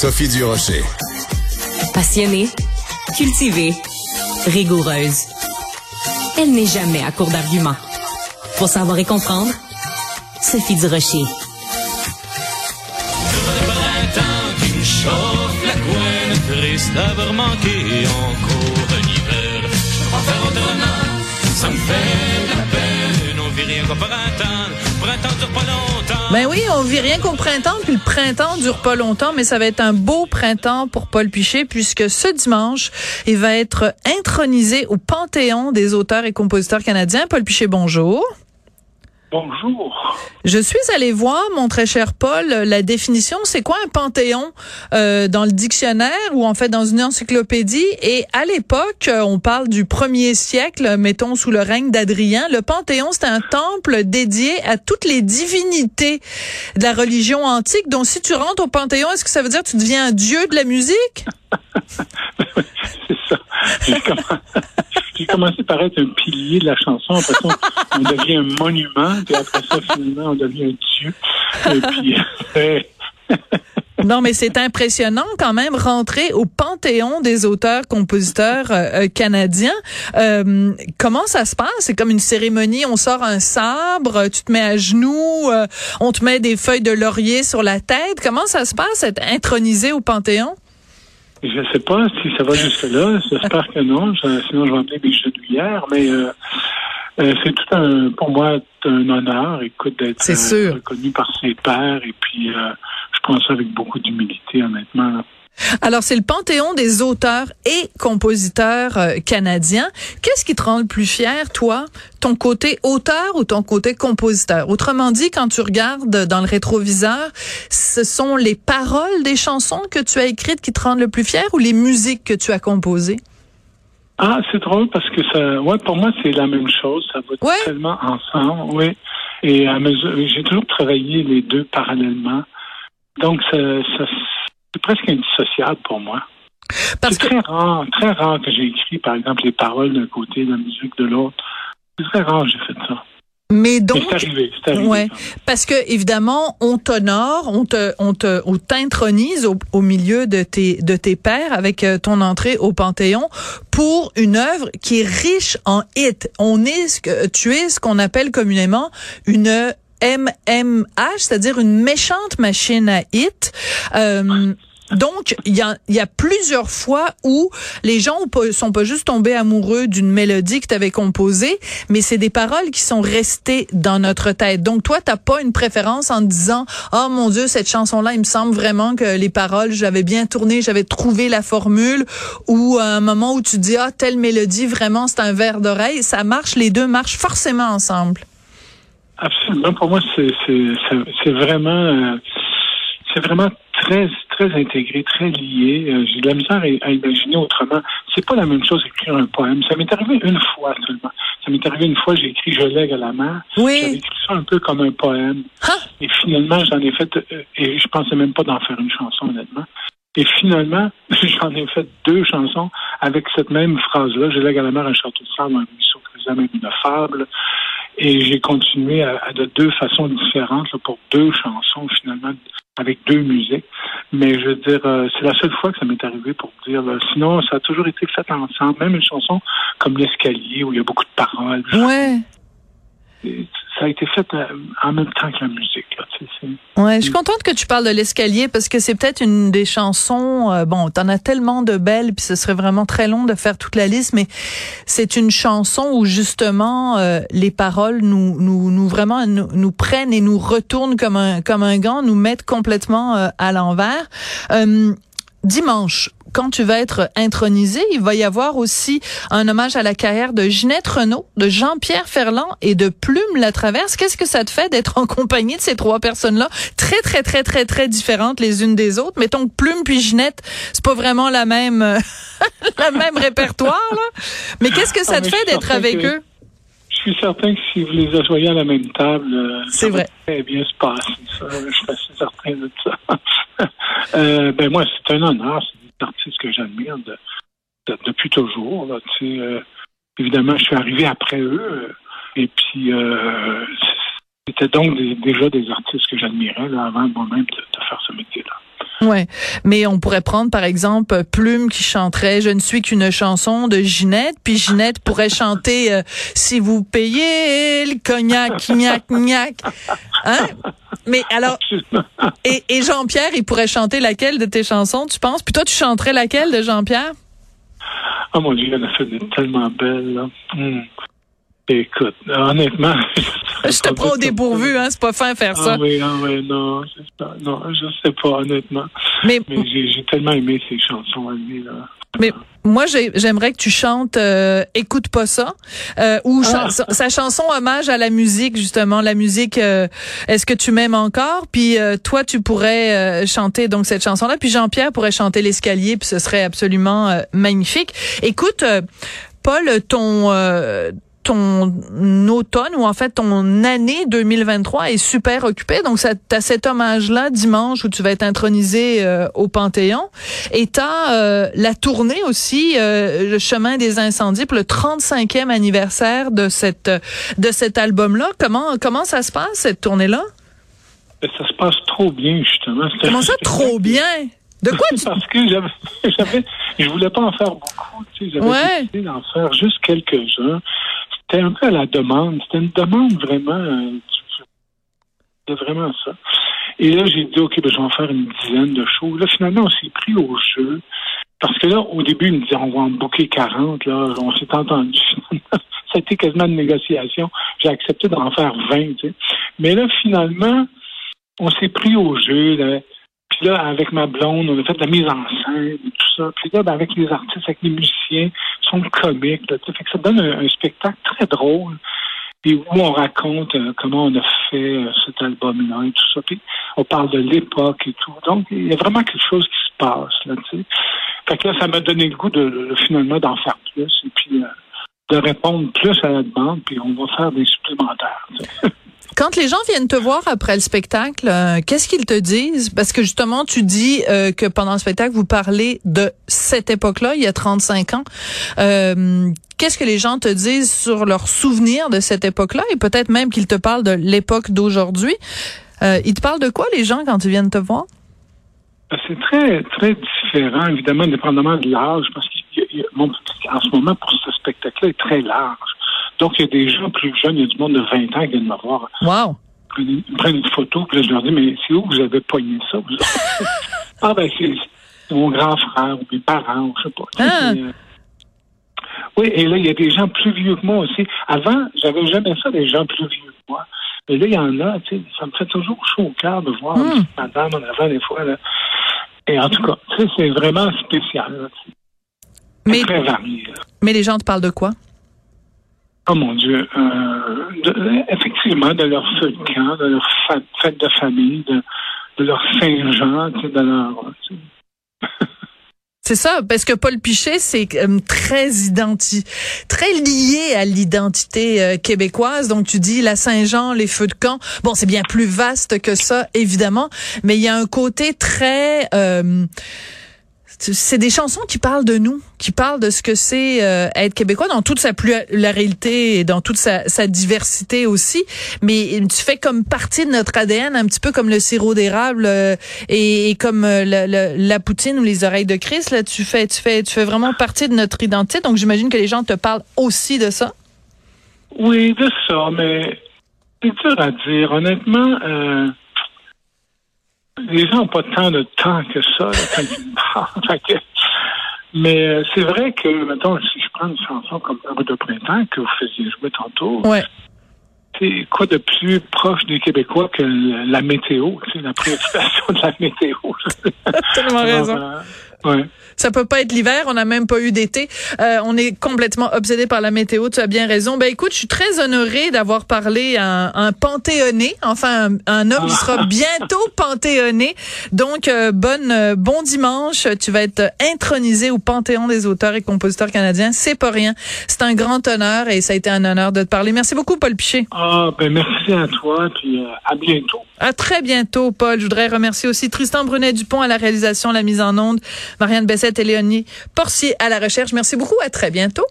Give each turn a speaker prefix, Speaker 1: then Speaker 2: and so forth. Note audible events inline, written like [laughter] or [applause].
Speaker 1: Sophie Durocher.
Speaker 2: Passionnée, cultivée, rigoureuse. Elle n'est jamais à court d'arguments. Pour savoir et comprendre, Sophie Durocher.
Speaker 3: triste d'avoir manqué encore un hiver. Je peux pas faire autrement, ça me fait de la peine, vit.
Speaker 4: Ben oui, on vit rien qu'au printemps, puis le printemps dure pas longtemps, mais ça va être un beau printemps pour Paul Pichet, puisque ce dimanche, il va être intronisé au Panthéon des auteurs et compositeurs canadiens. Paul Pichet, bonjour.
Speaker 5: Bonjour.
Speaker 4: Je suis allée voir, mon très cher Paul, la définition. C'est quoi un panthéon euh, dans le dictionnaire ou en fait dans une encyclopédie? Et à l'époque, on parle du premier siècle, mettons sous le règne d'Adrien. Le panthéon, c'était un temple dédié à toutes les divinités de la religion antique. Donc, si tu rentres au panthéon, est-ce que ça veut dire que tu deviens un dieu de la musique? [laughs] [laughs]
Speaker 5: C'est ça. [laughs] J'ai commencé par être un pilier de la chanson. Après ça, on devient un monument. Puis après ça, finalement, on devient un dieu. Puis, [laughs]
Speaker 4: Non, mais c'est impressionnant quand même rentrer au panthéon des auteurs-compositeurs euh, euh, canadiens. Euh, comment ça se passe? C'est comme une cérémonie. On sort un sabre, tu te mets à genoux, on te met des feuilles de laurier sur la tête. Comment ça se passe être intronisé au panthéon?
Speaker 5: Je sais pas si ça va jusque-là. [laughs] J'espère que non. Je- sinon, je vais emmener mes genouillères. Mais euh, euh, c'est tout un, pour moi, un honneur, écoute, d'être
Speaker 4: sûr.
Speaker 5: reconnu par ses pairs. Et puis, euh, je prends ça avec beaucoup d'humilité, honnêtement.
Speaker 4: Alors, c'est le panthéon des auteurs et compositeurs euh, canadiens. Qu'est-ce qui te rend le plus fier, toi, ton côté auteur ou ton côté compositeur? Autrement dit, quand tu regardes dans le rétroviseur, ce sont les paroles des chansons que tu as écrites qui te rendent le plus fier ou les musiques que tu as composées?
Speaker 5: Ah, c'est drôle parce que ça, ouais, pour moi, c'est la même chose. Ça va
Speaker 4: Ouais.
Speaker 5: tellement ensemble, oui. Et à mesure, j'ai toujours travaillé les deux parallèlement. Donc, ça, ça- c'est presque indissociable pour moi.
Speaker 4: Parce
Speaker 5: C'est
Speaker 4: que
Speaker 5: très rare, très rare que j'ai écrit, par exemple, les paroles d'un côté, la musique de l'autre. C'est très rare que j'ai fait ça.
Speaker 4: mais donc
Speaker 5: c'est arrivé, c'est arrivé.
Speaker 4: Ouais, parce que évidemment, on t'honore, on te, on te, on t'intronise au, au milieu de tes, de tes pairs avec euh, ton entrée au Panthéon pour une œuvre qui est riche en hits. On est ce que tu es ce qu'on appelle communément une MMH, c'est-à-dire une méchante machine à hits. Euh, donc, il y a, y a plusieurs fois où les gens sont pas juste tombés amoureux d'une mélodie que tu avais composée, mais c'est des paroles qui sont restées dans notre tête. Donc, toi, t'as pas une préférence en disant, oh mon Dieu, cette chanson-là, il me semble vraiment que les paroles, j'avais bien tourné, j'avais trouvé la formule, ou à un moment où tu dis, ah, telle mélodie, vraiment, c'est un verre d'oreille. Ça marche, les deux marchent forcément ensemble.
Speaker 5: Absolument. Pour moi, c'est vraiment, euh, c'est vraiment très très intégré, très lié. Euh, J'ai de la misère à, à imaginer autrement. C'est pas la même chose d'écrire un poème. Ça m'est arrivé une fois seulement. Ça m'est arrivé une fois, j'ai écrit Je lègue à la mer. J'avais
Speaker 4: Oui.
Speaker 5: écrit ça un peu comme un poème.
Speaker 4: Ah!
Speaker 5: Et finalement, j'en ai fait, euh, et je pensais même pas d'en faire une chanson, honnêtement. Et finalement, [laughs] j'en ai fait deux chansons avec cette même phrase-là. Je lègue à la mer un château de sable, un ruisseau creusé, même une fable. Et j'ai continué à, à de deux façons différentes là, pour deux chansons, finalement, avec deux musiques. Mais je veux dire, euh, c'est la seule fois que ça m'est arrivé pour dire. là. sinon, ça a toujours été fait ensemble. Même une chanson comme L'escalier, où il y a beaucoup de paroles.
Speaker 4: Ouais.
Speaker 5: Ça a été fait euh, en même temps que la musique. Là,
Speaker 4: Ouais, je suis contente que tu parles de l'escalier parce que c'est peut-être une des chansons. euh, bon, t'en as tellement de belles, puis ce serait vraiment très long de faire toute la liste, mais c'est une chanson où justement euh, les paroles nous, nous, nous vraiment nous, nous prennent et nous retournent comme un comme un gant, nous mettent complètement euh, à l'envers. Euh, dimanche, quand tu vas être intronisé, il va y avoir aussi un hommage à la carrière de Ginette Renault, de Jean-Pierre Ferland et de Plume Latraverse. Qu'est-ce que ça te fait d'être en compagnie de ces trois personnes-là, très très très très très différentes les unes des autres Mettons que Plume puis Ginette, c'est pas vraiment la même [laughs] la même répertoire là. Mais qu'est-ce que ça
Speaker 5: Ah,
Speaker 4: te fait d'être avec
Speaker 5: que-
Speaker 4: eux?
Speaker 5: Je suis certain que si vous les asseyez à la même table, euh,
Speaker 4: C'est
Speaker 5: ça va
Speaker 4: vrai.
Speaker 5: très bien se passer. Ça. Je suis assez certain de ça. [laughs] euh, ben moi, c'est un honneur. C'est artistes que j'admire de- de- depuis toujours. Euh, évidemment, je suis arrivé après eux. euh, et puis, euh, c'était donc des- déjà des artistes que j'admirais avant moi-même de, faire ce métier-là.
Speaker 4: Ouais, mais on pourrait prendre par exemple Plume qui chanterait Je ne suis qu'une chanson de Ginette, puis Ginette pourrait chanter Si vous payez le cognac, gnac, gnac. Hein? Mais alors, et, et Jean-Pierre, il pourrait chanter laquelle de tes chansons, tu penses? Puis toi, tu chanterais laquelle de Jean-Pierre?
Speaker 5: Oh mon Dieu, il en a fait tellement belles, là. Hmm. Écoute, honnêtement. [laughs]
Speaker 4: Je te prends au dépourvu, hein, c'est pas fin faire ça.
Speaker 5: Ah oui, ah oui, non, ça. non, je sais pas, honnêtement. Mais, mais j'ai tellement aimé ces chansons à lui, là.
Speaker 4: Mais moi, j'aimerais que tu chantes euh, "Écoute pas ça" euh, ou ah. sa, chanson hommage à la musique justement, la musique. Euh, Est-ce que tu m'aimes encore? Puis euh, toi, tu pourrais chanter donc cette chanson-là. Puis Jean-Pierre pourrait chanter l'escalier. Puis ce serait absolument magnifique. Écoute, Paul, ton ton automne ou en fait ton année 2023 est super occupée. Donc, tu as cet hommage-là dimanche où tu vas être intronisé euh, au Panthéon. Et tu as euh, la tournée aussi, euh, le chemin des incendies pour le 35e anniversaire de cette de cet album-là. Comment comment ça se passe cette tournée-là?
Speaker 5: Ça se passe trop bien, justement.
Speaker 4: Comment ça, trop bien? De quoi [laughs] tu...
Speaker 5: Parce que [laughs] j'avais, je voulais pas en faire beaucoup. Tu sais, j'avais
Speaker 4: ouais.
Speaker 5: décidé d'en faire juste quelques-uns. C'était un peu à la demande. C'était une demande vraiment, euh, vraiment ça. Et là, j'ai dit, OK, ben, je vais en faire une dizaine de shows. Là, finalement, on s'est pris au jeu. Parce que là, au début, ils me disaient, on va en booker 40. Là, on s'est entendu. [laughs] ça a été quasiment une négociation. J'ai accepté d'en faire 20. Tu sais. Mais là, finalement, on s'est pris au jeu. Là. Puis là, avec ma blonde, on a fait de la mise en scène et tout ça. Puis là, ben, avec les artistes, avec les musiciens, sont comiques. Là, fait que ça donne un, spectacle très drôle. Et où on raconte euh, comment on a fait euh, cet album-là et tout ça. Puis on parle de l'époque et tout. Donc, il y a vraiment quelque chose qui se passe là, tu sais. Fait que là, ça m'a donné le goût de, finalement d'en faire plus et puis euh, de répondre plus à la demande. Puis on va faire des supplémentaires. [laughs]
Speaker 4: Quand les gens viennent te voir après le spectacle, euh, qu'est-ce qu'ils te disent? Parce que justement, tu dis euh, que pendant le spectacle, vous parlez de cette époque-là, il y a 35 ans. Euh, qu'est-ce que les gens te disent sur leurs souvenirs de cette époque-là? Et peut-être même qu'ils te parlent de l'époque d'aujourd'hui. ils te parlent de quoi, les gens, quand ils viennent te voir?
Speaker 5: C'est très, très différent, évidemment, dépendamment de l'âge, parce qu'en ce moment, pour ce spectacle-là, est très large. Donc, il y a des gens plus jeunes, il y a du monde de 20 ans qui viennent me voir.
Speaker 4: Wow!
Speaker 5: Ils prennent une photo, puis là, je leur dis, mais c'est où vous avez pogné ça? [laughs] ah, ben, c'est mon grand frère ou mes parents, ou je sais pas. Ah. Euh, oui, et là, il y a des gens plus vieux que moi aussi. Avant, j'avais jamais ça, des gens plus vieux que moi. Mais là, il y en a, tu sais, ça me fait toujours chaud au cœur de voir hmm. madame en avant des fois. Là. Et en tout cas, c'est vraiment spécial.
Speaker 4: mais, très varié. Mais les gens te parlent de quoi?
Speaker 5: Oh mon Dieu, euh, effectivement, de leur feu de camp, de leur fête de famille, de, leur Saint-Jean, de leur...
Speaker 4: C'est ça, parce que Paul Pichet, c'est euh, très identi très lié à l'identité euh, québécoise. Donc, tu dis la Saint-Jean, les feux de camp. Bon, c'est bien plus vaste que ça, évidemment, mais il y a un côté très c'est des chansons qui parlent de nous, qui parlent de ce que c'est euh, être québécois dans toute sa pluralité et dans toute sa, diversité aussi. Mais tu fais comme partie de notre ADN, un petit peu comme le sirop d'érable euh, et, comme euh, la, poutine ou les oreilles de Christ. Là, tu fais, tu fais, tu fais vraiment partie de notre identité. Donc, j'imagine que les gens te parlent aussi de ça.
Speaker 5: Oui, de ça, mais c'est dur à dire. Honnêtement. Les gens n'ont pas tant de temps que ça quand ils [laughs] parlent. Mais euh, c'est vrai que, maintenant, si je prends une chanson comme Heureux de printemps que vous faisiez jouer tantôt,
Speaker 4: ouais.
Speaker 5: c'est quoi de plus proche des Québécois que la météo, la préoccupation de la météo. [laughs]
Speaker 4: Tellement raison. Euh,
Speaker 5: Ouais.
Speaker 4: Ça peut pas être l'hiver, on n'a même pas eu d'été. Euh, on est complètement obsédé par la météo, tu as bien raison. Ben écoute, je suis très honorée d'avoir parlé à un, panthéonné, enfin un, homme qui sera ah. bientôt panthéonné. Donc euh, bonne euh, bon dimanche, tu vas être intronisé au Panthéon des auteurs et compositeurs canadiens, c'est pas rien. C'est un grand honneur et ça a été un honneur de te parler. Merci beaucoup Paul Piché.
Speaker 5: Ah ben merci à toi puis à bientôt.
Speaker 4: À très bientôt Paul. Je voudrais remercier aussi Tristan Brunet Dupont à la réalisation, la mise en onde. Marianne Bessette et Léonie Porcier à la recherche. Merci beaucoup. À très bientôt.